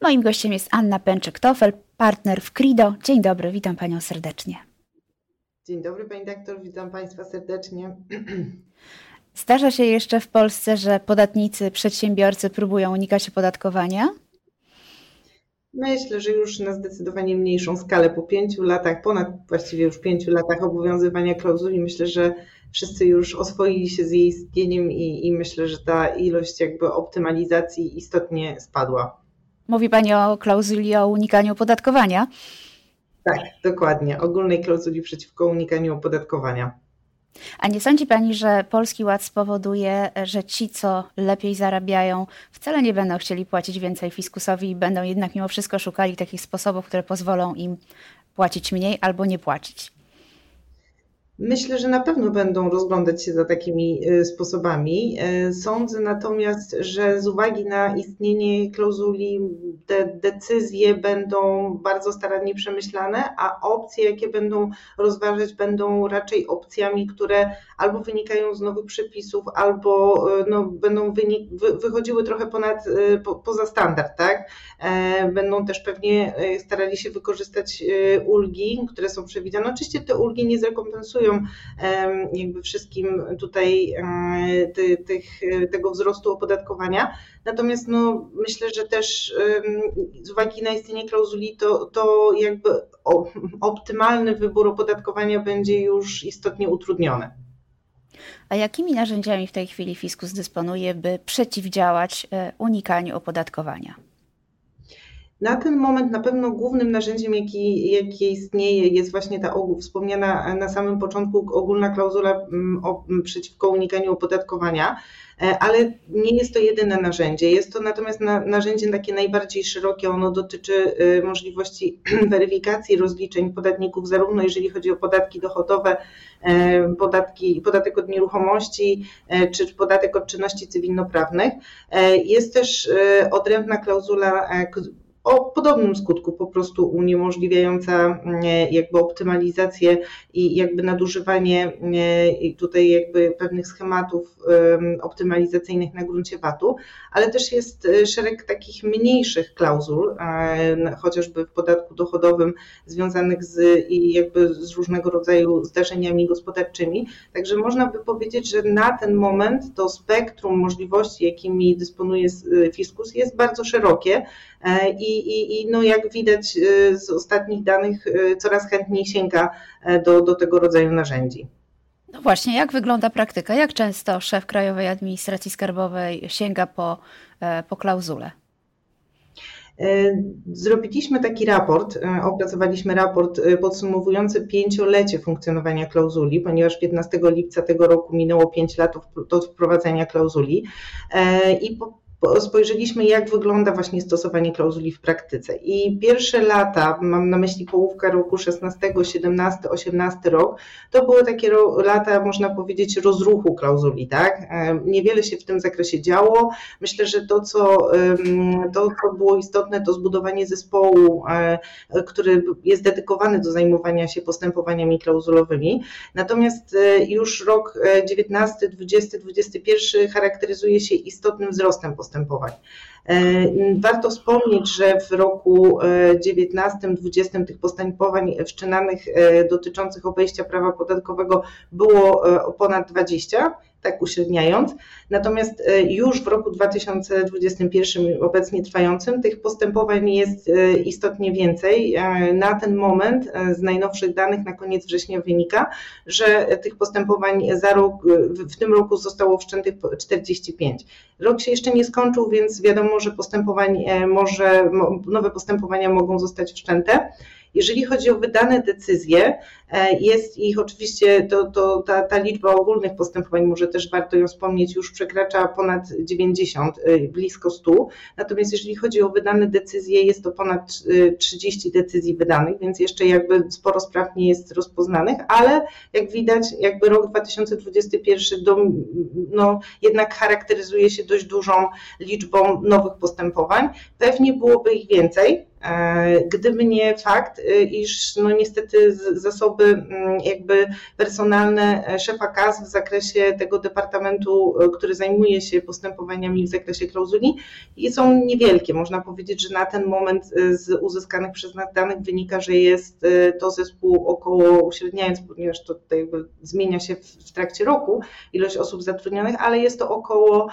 Moim gościem jest Anna Pęczyk-Tofel, partner w Crido. Dzień dobry, witam Panią serdecznie. Dzień dobry Pani doktor, witam Państwa serdecznie. Zdarza się jeszcze w Polsce, że podatnicy, przedsiębiorcy próbują unikać opodatkowania? Myślę, że już na zdecydowanie mniejszą skalę po pięciu latach, ponad właściwie już pięciu latach obowiązywania klauzuli, myślę, że wszyscy już oswoili się z jej istnieniem i, i myślę, że ta ilość jakby optymalizacji istotnie spadła. Mówi Pani o klauzuli o unikaniu opodatkowania? Tak, dokładnie. Ogólnej klauzuli przeciwko unikaniu opodatkowania. A nie sądzi Pani, że Polski Ład spowoduje, że ci, co lepiej zarabiają, wcale nie będą chcieli płacić więcej fiskusowi i będą jednak mimo wszystko szukali takich sposobów, które pozwolą im płacić mniej albo nie płacić? Myślę, że na pewno będą rozglądać się za takimi y, sposobami. Y, sądzę natomiast, że z uwagi na istnienie klauzuli te decyzje będą bardzo starannie przemyślane, a opcje, jakie będą rozważać, będą raczej opcjami, które albo wynikają z nowych przepisów, albo y, no, będą wynik, wychodziły trochę ponad, po, poza standard, tak? E, będą też pewnie starali się wykorzystać ulgi, które są przewidziane. Oczywiście te ulgi nie zrekompensują jakby wszystkim tutaj tych, tego wzrostu opodatkowania. Natomiast no, myślę, że też z uwagi na istnienie klauzuli, to, to jakby optymalny wybór opodatkowania będzie już istotnie utrudniony. A jakimi narzędziami w tej chwili fiskus dysponuje, by przeciwdziałać e, unikaniu opodatkowania? Na ten moment na pewno głównym narzędziem, jaki, jaki istnieje, jest właśnie ta wspomniana na samym początku ogólna klauzula mm, mm, przeciwko unikaniu opodatkowania, e, ale nie jest to jedyne narzędzie. Jest to natomiast narzędzie takie najbardziej szerokie. Ono dotyczy e, możliwości weryfikacji rozliczeń podatników, zarówno jeżeli chodzi o podatki dochodowe, e, podatki, podatek od nieruchomości czy podatek od czynności cywilnoprawnych. Jest też odrębna klauzula o podobnym skutku, po prostu uniemożliwiająca mm, jakby optymalizację i jakby nadużywanie mm, tutaj jakby pewnych schematów optymalizacyjnych na gruncie VAT-u, ale też jest e, szereg takich mniejszych klauzul, e, chociażby w podatku dochodowym związanych z jakby z różnego rodzaju zdarzeniami gospodarczymi. Także można by powiedzieć, że na ten moment to spektrum możliwości, jakimi dysponuje e, fiskus jest bardzo szerokie i i, i no jak widać y, z ostatnich danych y, coraz chętniej sięga e, do, do tego rodzaju narzędzi. No właśnie, jak wygląda praktyka? Jak często szef Krajowej Administracji Skarbowej sięga po, e, po klauzulę? E, zrobiliśmy taki raport, opracowaliśmy raport podsumowujący pięciolecie funkcjonowania klauzuli, ponieważ 15 lipca tego roku minęło 5 lat od wprowadzenia klauzuli i po spojrzeliśmy, jak wygląda właśnie stosowanie klauzuli w praktyce. I pierwsze lata, mam na myśli połówkę roku 16, 17, 18 rok, to były takie lata, można powiedzieć, rozruchu klauzuli, tak? Niewiele się w tym zakresie działo. Myślę, że to, co, to, co było istotne, to zbudowanie zespołu, e, który jest dedykowany do zajmowania się postępowaniami klauzulowymi. Natomiast e, już rok 19, 20, 21 charakteryzuje się istotnym wzrostem postępowania postępowań. E, warto wspomnieć, że w roku 19-20 e, tych postępowań wszczynanych e, dotyczących obejścia prawa podatkowego było ponad 20 tak uśredniając. Natomiast e, już w roku 2021 obecnie trwającym tych postępowań jest e, istotnie więcej. E, na ten moment z najnowszych danych na koniec września wynika, że tych postępowań za rok, w tym roku zostało wszczętych 45. Rok się jeszcze nie skończył, więc wiadomo, że postępowań może, nowe postępowania mogą zostać wszczęte. Jeżeli chodzi o wydane decyzje, e, jest ich oczywiście, to, to ta, ta liczba ogólnych postępowań, może też warto ją wspomnieć, już przekracza ponad 90, e, blisko 100. Natomiast jeżeli chodzi o wydane decyzje, jest to ponad 30 e, decyzji wydanych, więc jeszcze jakby sporo spraw nie jest rozpoznanych, ale jak widać, jakby rok 2021 do, no, jednak charakteryzuje się dość dużą liczbą nowych postępowań. Pewnie byłoby ich więcej, gdyby nie fakt, e, iż no niestety zasoby mm, jakby personalne szefa KAS w zakresie tego departamentu, który zajmuje się postępowaniami w zakresie klauzuli są niewielkie. Można powiedzieć, że na ten moment z uzyskanych przez nas danych wynika, że jest to zespół około, uśredniając, ponieważ to jakby zmienia się w trakcie roku ilość osób zatrudnionych, ale jest to około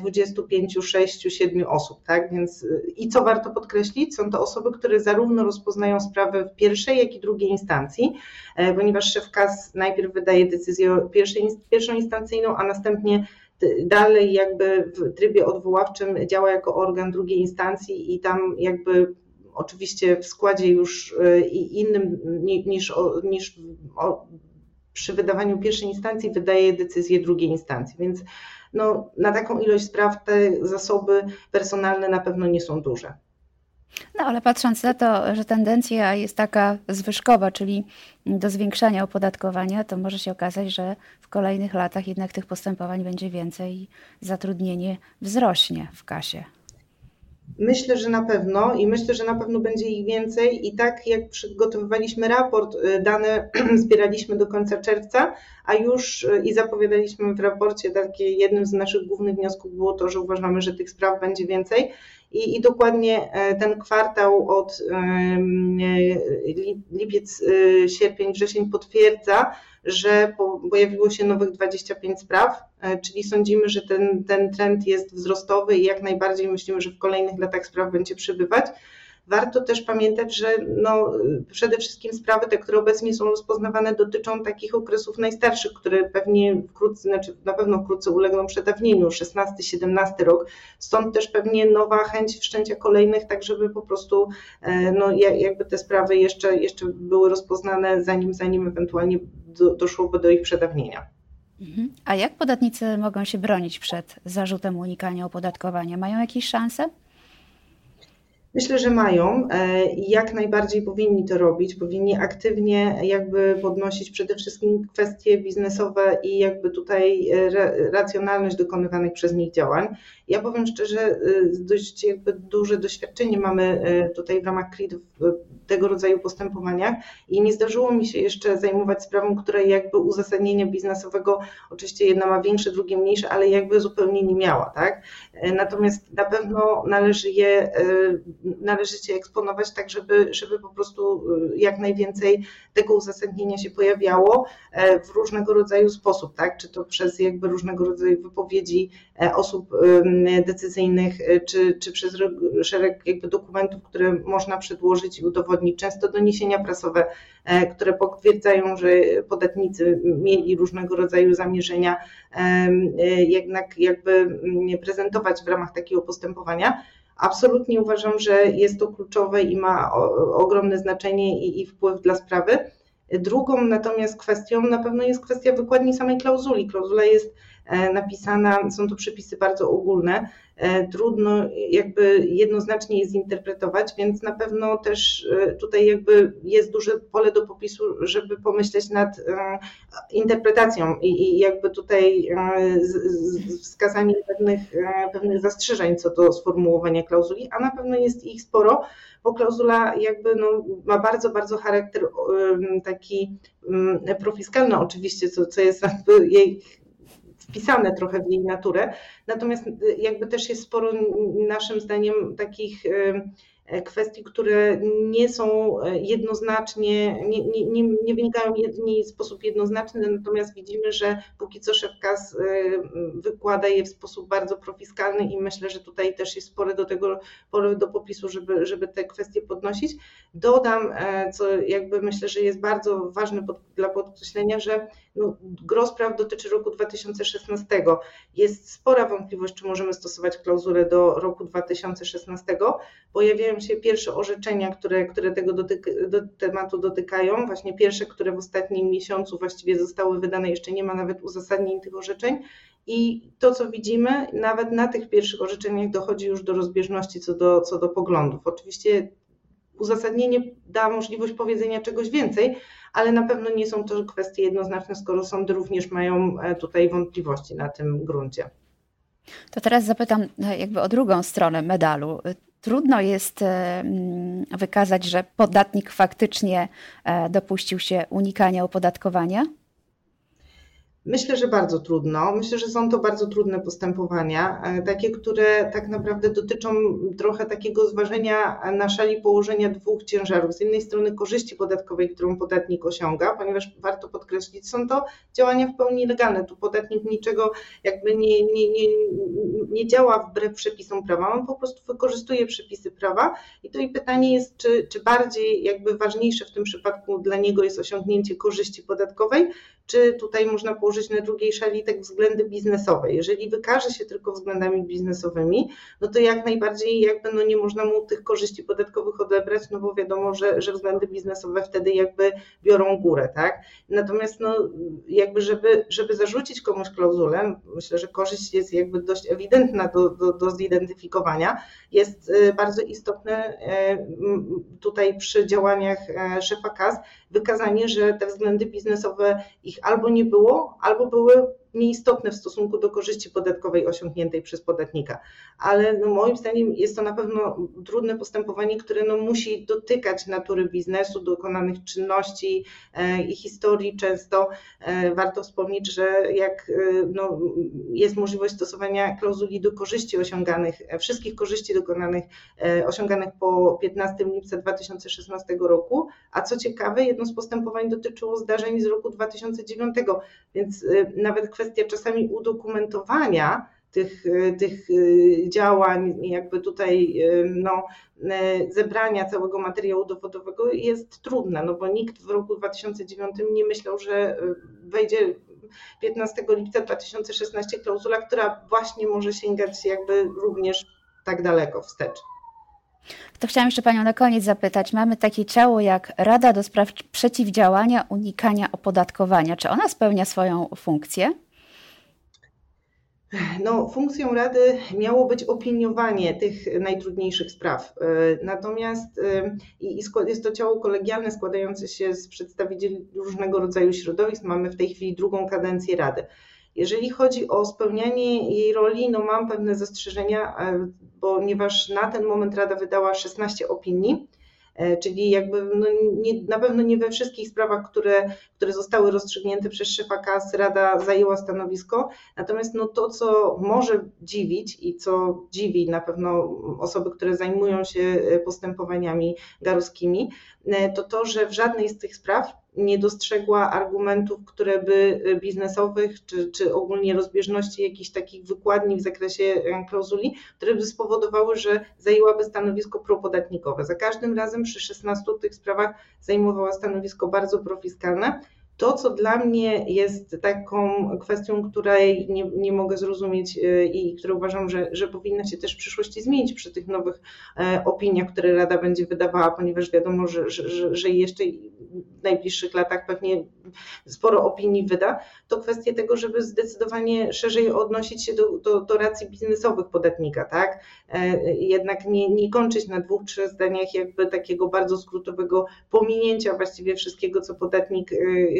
25, 6, 7 osób, tak? Więc i co warto podkreślić, są to osoby, które zarówno rozpoznają sprawy w pierwszej, jak i drugiej instancji, e, ponieważ szef KAS najpierw wydaje decyzję pierwszej, pierwszą instancyjną, a następnie dalej jakby w trybie odwoławczym działa jako organ drugiej instancji i tam jakby oczywiście w składzie już e, innym niż, niż przy wydawaniu pierwszej instancji wydaje decyzję drugiej instancji, więc no, na taką ilość spraw te zasoby personalne na pewno nie są duże. No ale patrząc na to, że tendencja jest taka zwyżkowa, czyli do zwiększania opodatkowania, to może się okazać, że w kolejnych latach jednak tych postępowań będzie więcej i zatrudnienie wzrośnie w kasie. Myślę, że na pewno i myślę, że na pewno będzie ich więcej. I tak jak przygotowywaliśmy raport, y, dane zbieraliśmy do końca czerwca, a już y, i zapowiadaliśmy w raporcie, takie jednym z naszych głównych wniosków było to, że uważamy, że tych spraw będzie więcej. I, i dokładnie e, ten kwartał od e, lipiec, y, sierpień, wrzesień potwierdza, że pojawiło się nowych 25 spraw, e, czyli sądzimy, że ten, ten trend jest wzrostowy i jak najbardziej myślimy, że w kolejnych latach spraw będzie przybywać. Warto też pamiętać, że no, przede wszystkim sprawy te, które obecnie są rozpoznawane, dotyczą takich okresów najstarszych, które pewnie wkrótce, znaczy na pewno wkrótce ulegną przedawnieniu, 16-17 rok. Stąd też pewnie nowa chęć wszczęcia kolejnych, tak żeby po prostu e, no, jakby te sprawy jeszcze, jeszcze były rozpoznane, zanim, zanim ewentualnie do, doszłoby do ich przedawnienia. Mhm. A jak podatnicy mogą się bronić przed zarzutem unikania opodatkowania? Mają jakieś szanse? Myślę, że mają e, i jak najbardziej powinni to robić. Powinni aktywnie jakby podnosić przede wszystkim kwestie biznesowe i jakby tutaj e, racjonalność dokonywanych przez nich działań. Ja powiem szczerze, e, dość jakby duże doświadczenie mamy tutaj w ramach CRID w tego rodzaju postępowaniach i nie zdarzyło mi się jeszcze zajmować sprawą, której jakby uzasadnienia biznesowego, oczywiście jedna ma większe, drugie mniejsze, ale jakby zupełnie nie miała, tak? Natomiast na pewno należy je należycie eksponować tak, żeby, żeby po prostu y, jak najwięcej tego uzasadnienia się pojawiało e, w różnego rodzaju sposób, tak? Czy to przez jakby różnego rodzaju wypowiedzi e, osób decyzyjnych, e, czy, czy przez szereg jakby dokumentów, które można przedłożyć i udowodnić, często doniesienia prasowe, które potwierdzają, że podatnicy mieli różnego rodzaju zamierzenia jednak jakby mm, prezentować w ramach takiego postępowania. Absolutnie uważam, że jest to kluczowe i ma ogromne znaczenie i, i wpływ dla sprawy. Drugą natomiast kwestią na pewno jest kwestia wykładni samej klauzuli. Klauzula jest napisana, są to przepisy bardzo ogólne, E, trudno jakby jednoznacznie je zinterpretować, więc na pewno też e, tutaj jakby jest duże pole do popisu, żeby pomyśleć nad e, interpretacją i jakby tutaj wskazaniem pewnych, pewnych zastrzeżeń co do sformułowania klauzuli, a na pewno jest ich sporo, bo klauzula jakby no, ma bardzo, bardzo charakter taki profiskalny oczywiście, co, co jest jej wpisane trochę w jej naturę. Natomiast y, jakby też jest sporo naszym zdaniem takich y, E, kwestii, które nie są e, jednoznacznie, nie, nie, nie, nie wynikają w sposób jednoznaczny, natomiast widzimy, że póki co szef KAS e, wykłada je w sposób bardzo profiskalny i myślę, że tutaj też jest spore do tego, pole do popisu, żeby, żeby te kwestie podnosić. Dodam, co jakby myślę, że jest bardzo ważne pod, dla podkreślenia, że no, gros spraw dotyczy roku 2016. Jest spora wątpliwość, czy możemy stosować klauzulę do roku 2016. Pojawiają się pierwsze orzeczenia, które, które tego do tematu dotykają. Właśnie pierwsze, które w ostatnim miesiącu właściwie zostały wydane, jeszcze nie ma nawet uzasadnień tych orzeczeń. I to, co widzimy, nawet na tych pierwszych orzeczeniach dochodzi już do rozbieżności co do, co do poglądów. Oczywiście uzasadnienie da możliwość powiedzenia czegoś więcej, ale na pewno nie są to kwestie jednoznaczne, skoro sądy również mają e, tutaj wątpliwości na tym gruncie. To teraz zapytam e, jakby o drugą stronę medalu trudno jest wykazać, że podatnik faktycznie dopuścił się unikania opodatkowania? Myślę, że bardzo trudno. Myślę, że są to bardzo trudne postępowania, e, takie, które tak naprawdę dotyczą trochę takiego zważenia na szali położenia dwóch ciężarów. Z jednej strony korzyści podatkowej, którą podatnik osiąga, ponieważ warto podkreślić, są to działania w pełni legalne. Tu podatnik niczego jakby nie, nie, nie, nie działa wbrew przepisom prawa, on po prostu wykorzystuje przepisy prawa i to i pytanie jest, czy, czy bardziej jakby ważniejsze w tym przypadku dla niego jest osiągnięcie korzyści podatkowej, czy tutaj można położyć na drugiej szali tak względy biznesowe. Jeżeli wykaże się tylko względami biznesowymi, no to jak najbardziej jakby no nie można mu tych korzyści podatkowych odebrać, no bo wiadomo, że, że względy biznesowe wtedy jakby biorą górę, tak? Natomiast no jakby żeby, żeby zarzucić komuś klauzulę, myślę, że korzyść jest jakby dość ewidentna do, do, do zidentyfikowania, jest y, bardzo istotne y, tutaj przy działaniach e, szefa KAS wykazanie, że te względy biznesowe ich albo nie było, albo były nieistotne w stosunku do korzyści podatkowej osiągniętej przez podatnika. Ale no moim zdaniem jest to na pewno trudne postępowanie, które no musi dotykać natury biznesu, dokonanych czynności e, i historii. Często e, warto wspomnieć, że jak e, no, jest możliwość stosowania klauzuli do korzyści osiąganych, wszystkich korzyści dokonanych, osiąganych po 15 lipca 2016 roku, a co ciekawe, jedno z postępowań dotyczyło zdarzeń z roku 2009, więc nawet kwestia kwestia czasami udokumentowania tych, e, tych e, działań, jakby tutaj e, no, zebrania całego materiału dowodowego jest trudne, no bo nikt w roku 2009 nie myślał, że wejdzie 15 lipca 2016 klauzula, która właśnie może sięgać jakby również tak daleko wstecz. To chciałam jeszcze Panią na koniec zapytać. Mamy takie ciało jak Rada do Spraw Przeciwdziałania Unikania Opodatkowania. Czy ona spełnia swoją funkcję? No, funkcją Rady miało być opiniowanie tych najtrudniejszych spraw. E, natomiast e, jest to ciało kolegialne składające się z przedstawicieli różnego rodzaju środowisk. Mamy w tej chwili drugą kadencję Rady. Jeżeli chodzi o spełnianie jej roli, no mam pewne zastrzeżenia, e, ponieważ na ten moment Rada wydała 16 opinii czyli jakby no nie, na pewno nie we wszystkich sprawach, które, które zostały rozstrzygnięte przez szefa KAS, Rada zajęła stanowisko. Natomiast no to, co może dziwić i co dziwi na pewno osoby, które zajmują się e, postępowaniami garowskimi, e, to to, że w żadnej z tych spraw nie dostrzegła argumentów, które by y, biznesowych, czy, czy ogólnie rozbieżności jakichś takich wykładni w zakresie e, klauzuli, które by spowodowały, że zajęłaby stanowisko propodatnikowe. Za każdym razem przy 16 tych sprawach zajmowała stanowisko bardzo profiskalne to, co dla mnie jest taką kwestią, której nie, nie mogę zrozumieć e, i które uważam, że, że powinna się też w przyszłości zmienić przy tych nowych e, opiniach, które Rada będzie wydawała, ponieważ wiadomo, że, że, że jeszcze w najbliższych latach pewnie sporo opinii wyda, to kwestia tego, żeby zdecydowanie szerzej odnosić się do, do, do racji biznesowych podatnika, tak? E, jednak nie, nie kończyć na dwóch, trzech zdaniach jakby takiego bardzo skrótowego pominięcia właściwie wszystkiego, co podatnik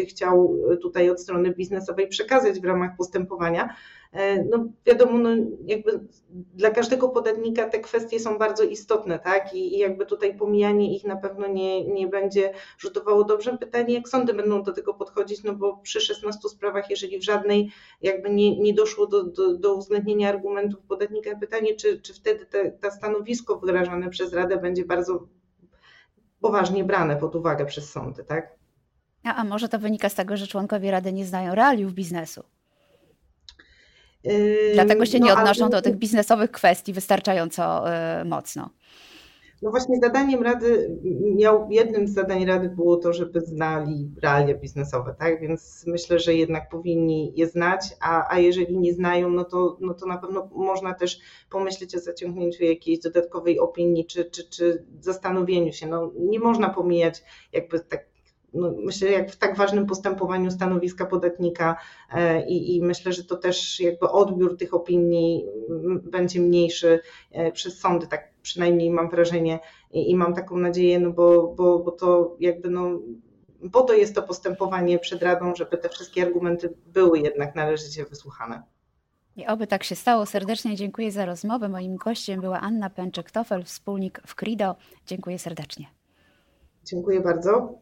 chciał tutaj od strony biznesowej przekazać w ramach postępowania. E, no wiadomo, no jakby dla każdego podatnika te kwestie są bardzo istotne, tak? I, I, jakby tutaj pomijanie ich na pewno nie, nie będzie rzutowało dobrze. Pytanie, jak sądy będą do tego podchodzić, no bo przy 16 sprawach, jeżeli w żadnej jakby nie, nie doszło do, do, do uwzględnienia argumentów podatnika, pytanie, czy, czy wtedy te, to stanowisko wyrażane przez Radę będzie bardzo poważnie brane pod uwagę przez sądy, tak? A, a może to wynika z tego, że członkowie Rady nie znają realiów biznesu? Dlatego się no, nie odnoszą ale... do tych biznesowych kwestii wystarczająco yy, mocno. No właśnie zadaniem Rady, miał, jednym z zadań Rady było to, żeby znali realia biznesowe, tak? Więc myślę, że jednak powinni je znać, a, a jeżeli nie znają, no to, no to na pewno można też pomyśleć o zaciągnięciu jakiejś dodatkowej opinii, czy, czy, czy zastanowieniu się. No, nie można pomijać jakby tak no, myślę, jak w tak ważnym postępowaniu stanowiska podatnika e, i, i, myślę, że to też jakby odbiór tych opinii będzie mniejszy e, przez sądy, tak przynajmniej mam wrażenie i, i mam taką nadzieję, no bo, bo, bo to jakby no po to jest to postępowanie przed Radą, żeby te wszystkie argumenty były jednak należycie wysłuchane. I oby tak się stało. Serdecznie dziękuję za rozmowę. Moim gościem była Anna Pęczyk-Tofel, wspólnik w Crido. Dziękuję serdecznie. Dziękuję bardzo.